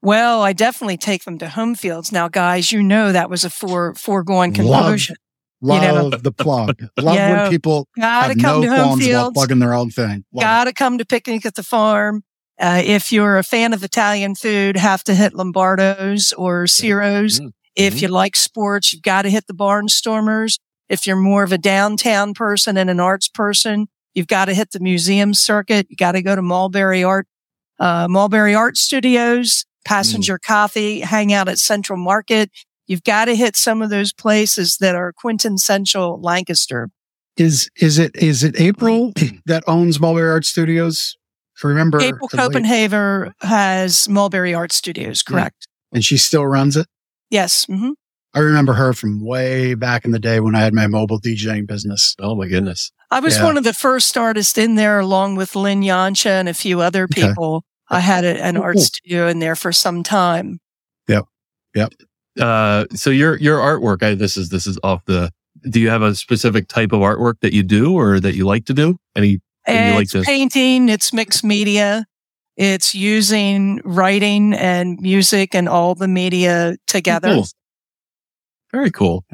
Well, I definitely take them to Homefields. Now, guys, you know that was a fore, foregone conclusion. Love, love you know? the plug. Love when people gotta have come no to Homefields, plugging their own thing. Love gotta it. come to picnic at the farm. Uh, if you're a fan of Italian food, have to hit Lombardo's or Ciro's. Mm-hmm. If you like sports, you've got to hit the Barnstormers. If you're more of a downtown person and an arts person, you've got to hit the museum circuit. You got to go to Mulberry Art, uh, Mulberry Art Studios, Passenger mm. Coffee, hang out at Central Market. You've got to hit some of those places that are quintessential Lancaster. Is, is it, is it April *clears throat* that owns Mulberry Art Studios? Remember April Koppenhaver has Mulberry Art Studios, correct? Yeah. And she still runs it? Yes. Mm-hmm. I remember her from way back in the day when I had my mobile DJing business. Oh my goodness. I was yeah. one of the first artists in there along with Lynn Yancha and a few other people. Okay. I had a, an oh, art cool. studio in there for some time. Yep. Yep. Uh, so your, your artwork, I, this is, this is off the, do you have a specific type of artwork that you do or that you like to do? Any, it's like to- painting, it's mixed media. It's using writing and music and all the media together. Cool. Very cool.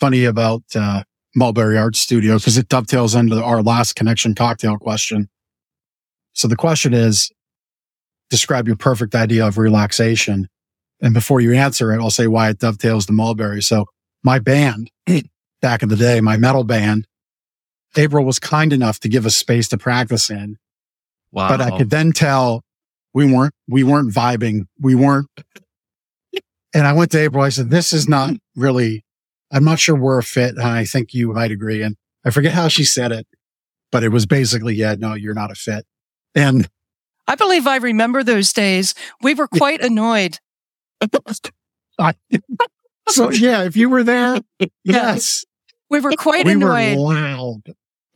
Funny about uh, Mulberry Art Studio because it dovetails into our last connection cocktail question. So the question is, describe your perfect idea of relaxation. And before you answer it, I'll say why it dovetails to Mulberry. So my band *clears throat* back in the day, my metal band, April was kind enough to give us space to practice in. Wow. But I could then tell we weren't, we weren't vibing. We weren't. And I went to April. I said, this is not really, I'm not sure we're a fit. And I think you might agree. And I forget how she said it, but it was basically, yeah, no, you're not a fit. And I believe I remember those days. We were quite annoyed. I, so yeah, if you were there, *laughs* yes, We were quite we annoyed. were loud.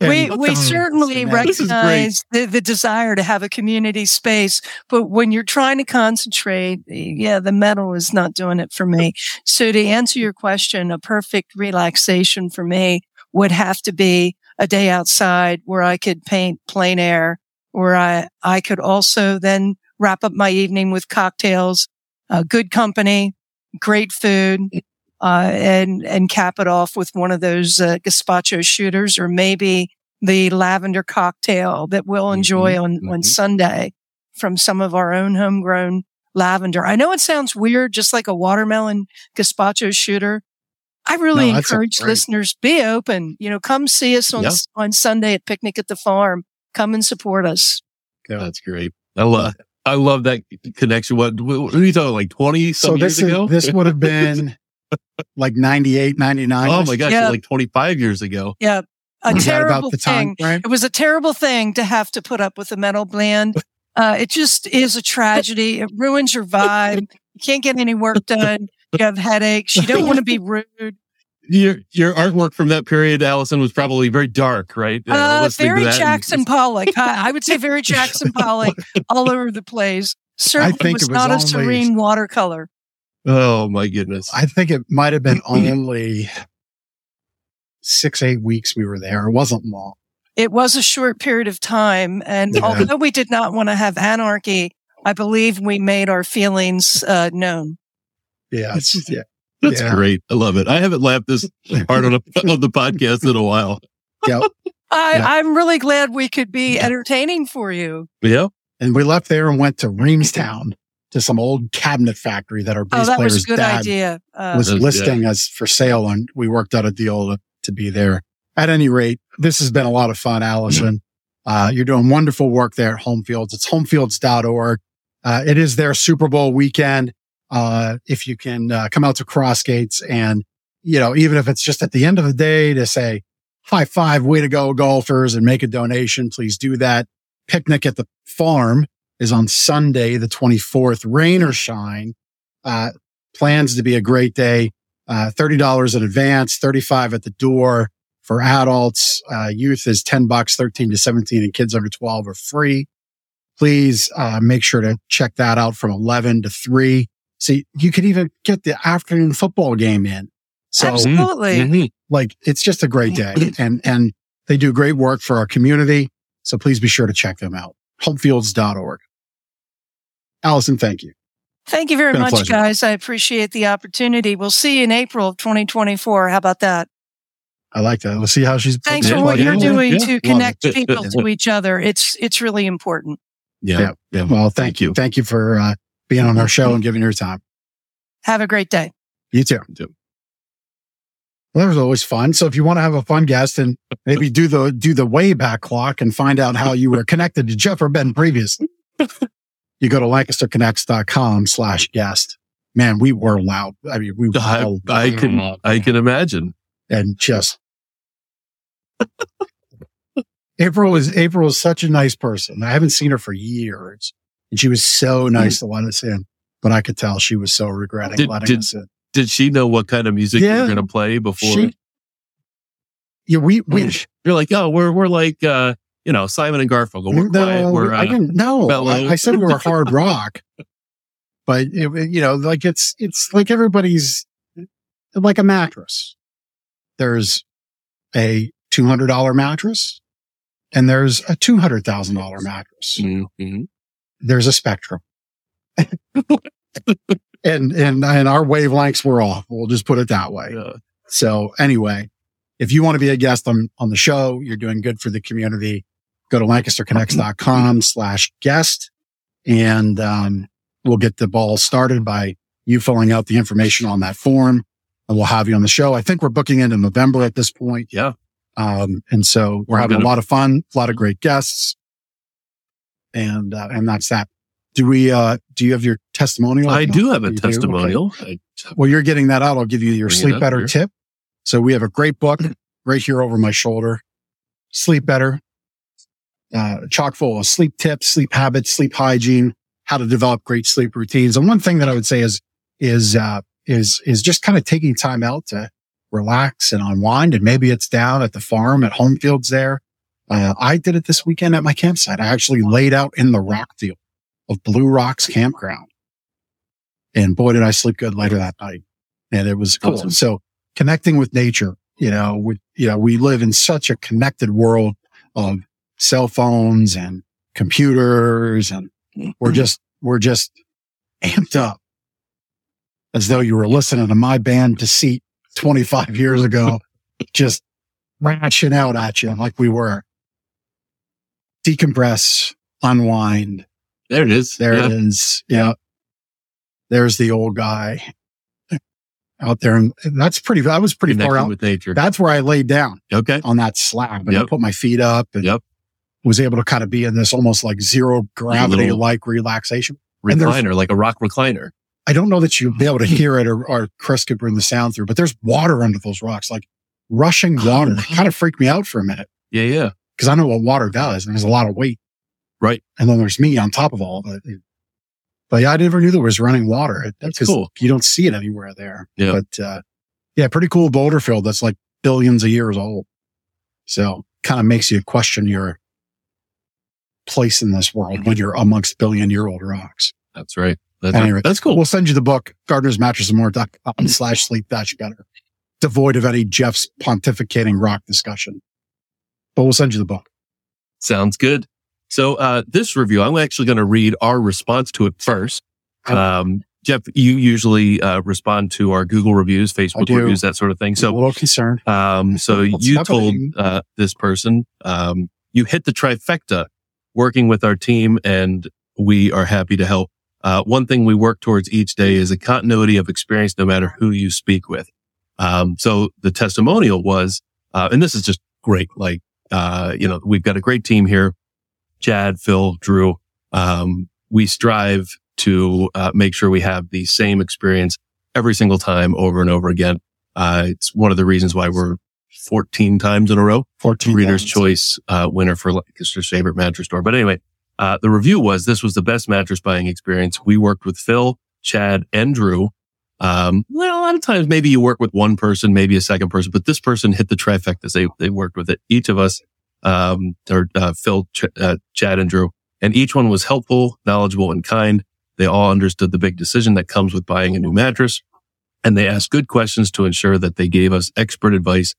We And we thugs certainly and that. This is great. recognize the, the desire to have a community space, but when you're trying to concentrate, yeah, the metal is not doing it for me. So to answer your question, a perfect relaxation for me would have to be a day outside where I could paint plein air, where I, I could also then wrap up my evening with cocktails, uh, good company, great food, uh, and, and cap it off with one of those, uh, gazpacho shooters or maybe the lavender cocktail that we'll enjoy on, on mhm. Sunday from some of our own homegrown lavender. I know it sounds weird, just like a watermelon gazpacho shooter. I really No, encourage great- listeners be open. You know, come see us on Yeah. on Sunday at Picnic at the Farm. Come and support us. That's great. I love, I love that connection. What, what are you talking like 20 So some this years is, ago? this would have been *laughs* like 98, 99. oh my gosh, Yeah. like 25 years ago. Yeah, a Was terrible about the thing. time frame? It was a terrible thing to have to put up with a metal band. *laughs* Uh, it just is a tragedy. It ruins your vibe. You can't get any work done. You have headaches. You don't want to be rude. Your, your artwork from that period, Allison, was probably very dark, right? Uh, listening to very that and- Jackson Pollock. I, I would say very *laughs* Jackson Pollock all over the place. Certainly think was, it was not a serene watercolor. Oh my goodness. I think it might have been *clears throat* only six, eight weeks we were there. It wasn't long. It was a short period of time. And Yeah. although we did not want to have anarchy, I believe we made our feelings uh, known. Yeah. it's- yeah. That's Yeah. great. I love it. I haven't laughed this hard on, a, *laughs* on the podcast in a while. yeah. I, Yeah. I'm really glad we could be entertaining for you. Yeah. And we left there and went to Reamstown to some old cabinet factory that our bass Oh, that was player's a good dad idea. Uh, was That's- listing as for sale. And we worked out a deal to, to be there. At any rate, this has been a lot of fun, Allison. *clears throat* Uh, you're doing wonderful work there at Homefields. It's homefields.org. Uh, it is their Super Bowl weekend. Uh, if you can uh, come out to Crossgates and, you know, even if it's just at the end of the day to say high five, way to go golfers and make a donation, please do that. Picnic at the farm is on Sunday, the 24th, rain or shine. Uh, plans to be a great day. Uh, $30 in advance, 35 at the door for adults. Uh, youth is 10 bucks, 13 to 17 and kids under 12 are free. Please, uh, make sure to check that out from 11 to 3. See, you could even get the afternoon football game in. So Absolutely. Mhm. like it's just a great day and, and they do great work for our community. So please be sure to check them out. Homefields.org. Allison, thank you. Thank you very much, pleasure. guys. I appreciate the opportunity. We'll see you in April of 2024. How about that? I like that. Let's see how she's. Thanks for what you're doing yeah. to connect *laughs* people to each other. It's it's really important. Yeah. Yeah. yeah. Well, thank you. Thank you for uh, being on our show and giving your time. Have a great day. You too. You too. Well, that was always fun. So if you want to have a fun guest and maybe do the do the way back clock and find out how you were connected to Jeff or Ben previously, *laughs* you go to lancasterconnects.com slash guest. Man, we were loud. I mean, we were I, I can, loud I can imagine. and just April is April is such a nice person. I haven't seen her for years, and she was so nice to let us in. But I could tell she was so regretting Did- letting did- us in. Did she know what kind of music you Yeah. were going to play before? She, yeah, we we You're like, oh, we're, we're like, uh, you know, Simon and Garfunkel. We're quiet. no, We're, I uh, didn't know. I, I said we were *laughs* hard rock, but it, you know, like it's it's like everybody's like a mattress. There's a two hundred dollar mattress, and there's a two hundred thousand dollar mattress. mhm. There's a spectrum, *laughs* and and and our wavelengths were off. We'll just put it that way. Yeah. So anyway, if you want to be a guest on, on the show, you're doing good for the community. Go to lancasterconnects.com slash guest and, um, we'll get the ball started by you filling out the information on that form and we'll have you on the show. I think we're booking into November at this point. Yeah. Um, and so we're We're having gonna- a lot of fun, a lot of great guests. And, uh, and that's that. Do we, uh, do you have your testimonial? I No, do have a? Okay. testimonial. I- Well, you're getting that out. I'll give you your Bring sleep better here. tip. So we have a great book right here over my shoulder. Sleep better, uh, chock full of sleep tips, sleep habits, sleep hygiene, how to develop great sleep routines. And one thing that I would say is, is, uh, is, is just kind of taking time out to relax and unwind. And maybe it's down at the farm at Homefields there. Uh, I did it this weekend at my campsite. I actually laid out in the rock field of Blue Rocks campground. And boy, did I sleep good later that night. And it was cool. Awesome. So connecting with nature, you know, we, you know, we live in such a connected world of cell phones and computers and we're mm-hmm. just, we're just amped up as though you were listening to my band Deceit 25 years ago, *laughs* just ratching out at you like we were. Decompress, unwind. There it is. There Yeah. it is. Yeah. There's the old guy out there. And that's pretty, that was pretty far out. with nature. That's where I laid down okay. on that slab and I put my feet up and Yep. was able to kind of be in this almost like zero gravity like relaxation. Recliner, like a rock recliner. I don't know that you'll be able to hear it or, or Chris could bring the sound through, but there's water under those rocks, like rushing oh, water. It kind of freaked me out for a minute Yeah, yeah. because I know what water does and there's a lot of weight. Right. And then there's me on top of all of it. But yeah, I never knew there was running water. That's cool. You don't see it anywhere there. Yeah. But, uh, yeah, pretty cool boulder field that's like billions of years old. So kind of makes you question your place in this world when you're amongst billion year old rocks. That's right. That's, Anyway, that's cool. We'll send you the book, Gardner's Mattress and More.com slash sleep dash better. Devoid of any Jeff's pontificating rock discussion. But we'll send you the book. Sounds good. So, uh, this review, I'm actually going to read our response to it first. Okay. Um, Jeff, you usually, uh, respond to our Google reviews, Facebook reviews, that sort of thing. So a little concerned. um, *laughs* so What's you told, uh, this person, um, you hit the trifecta working with our team and we are happy to help. Uh, one thing we work towards each day is a continuity of experience, no matter who you speak with. Um, so the testimonial was, uh, and this is just great. Like, uh, you know, we've got a great team here. Chad, Phil, Drew. Um, we strive to, uh, make sure we have the same experience every single time over and over again. Uh, it's one of the reasons why we're 14 times in a row 14 Reader's times. Choice uh, winner for Lancaster's favorite mattress store. But anyway, uh, the review was this was the best mattress buying experience. We worked with Phil, Chad, and Drew. Um, well, a lot of times maybe you work with one person, maybe a second person, but this person hit the trifecta. They they worked with it. Each of us, um, or uh, Phil, Ch- uh, Chad, and Drew, and each one was helpful, knowledgeable, and kind. They all understood the big decision that comes with buying a new mattress, and they asked good questions to ensure that they gave us expert advice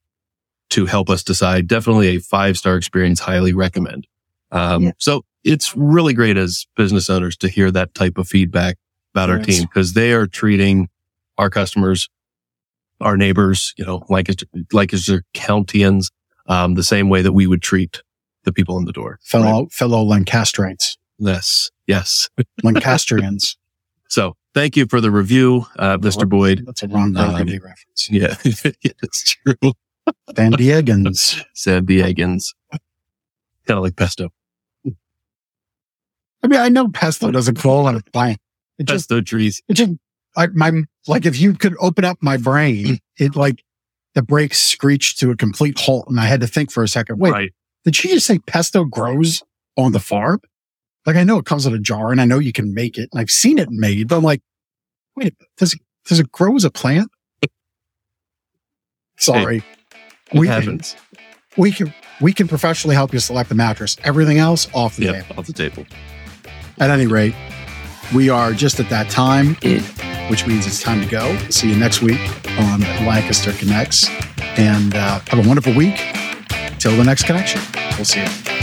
to help us decide. Definitely a five star experience. Highly recommend. Um, Yeah. so it's really great as business owners to hear that type of feedback about our team because they are treating our customers, our neighbors, you know, like it's, like it's their countians, um, the same way that we would treat the people in the door. fellow, fellow Lancastrians, Yes. Yes. *laughs* Lancastrians. So thank you for the review, uh, Mr. Boyd. That's a Ron Um, reference. Yeah. *laughs* it's true. San Diegans. *laughs* San Diegans. Kind of like pesto. I mean, I know pesto doesn't fall on a plant. It just, Pesto trees. it just, I, my, like if you could open up my brain, *clears throat* it like the brakes screeched to a complete halt and I had to think for a second, wait, Right. did she just say pesto grows on the farm? Like I know it comes in a jar and I know you can make it and I've seen it made, but I'm like, wait, does it, does it grow as a plant? Sorry. It we, happens. we can, we can professionally help you select the mattress. Everything else off the Yeah. table. Off the table. At any rate, we are just at that time, which means it's time to go. See you next week on Lancaster Connects and uh, have a wonderful week. Till the next connection. We'll see you.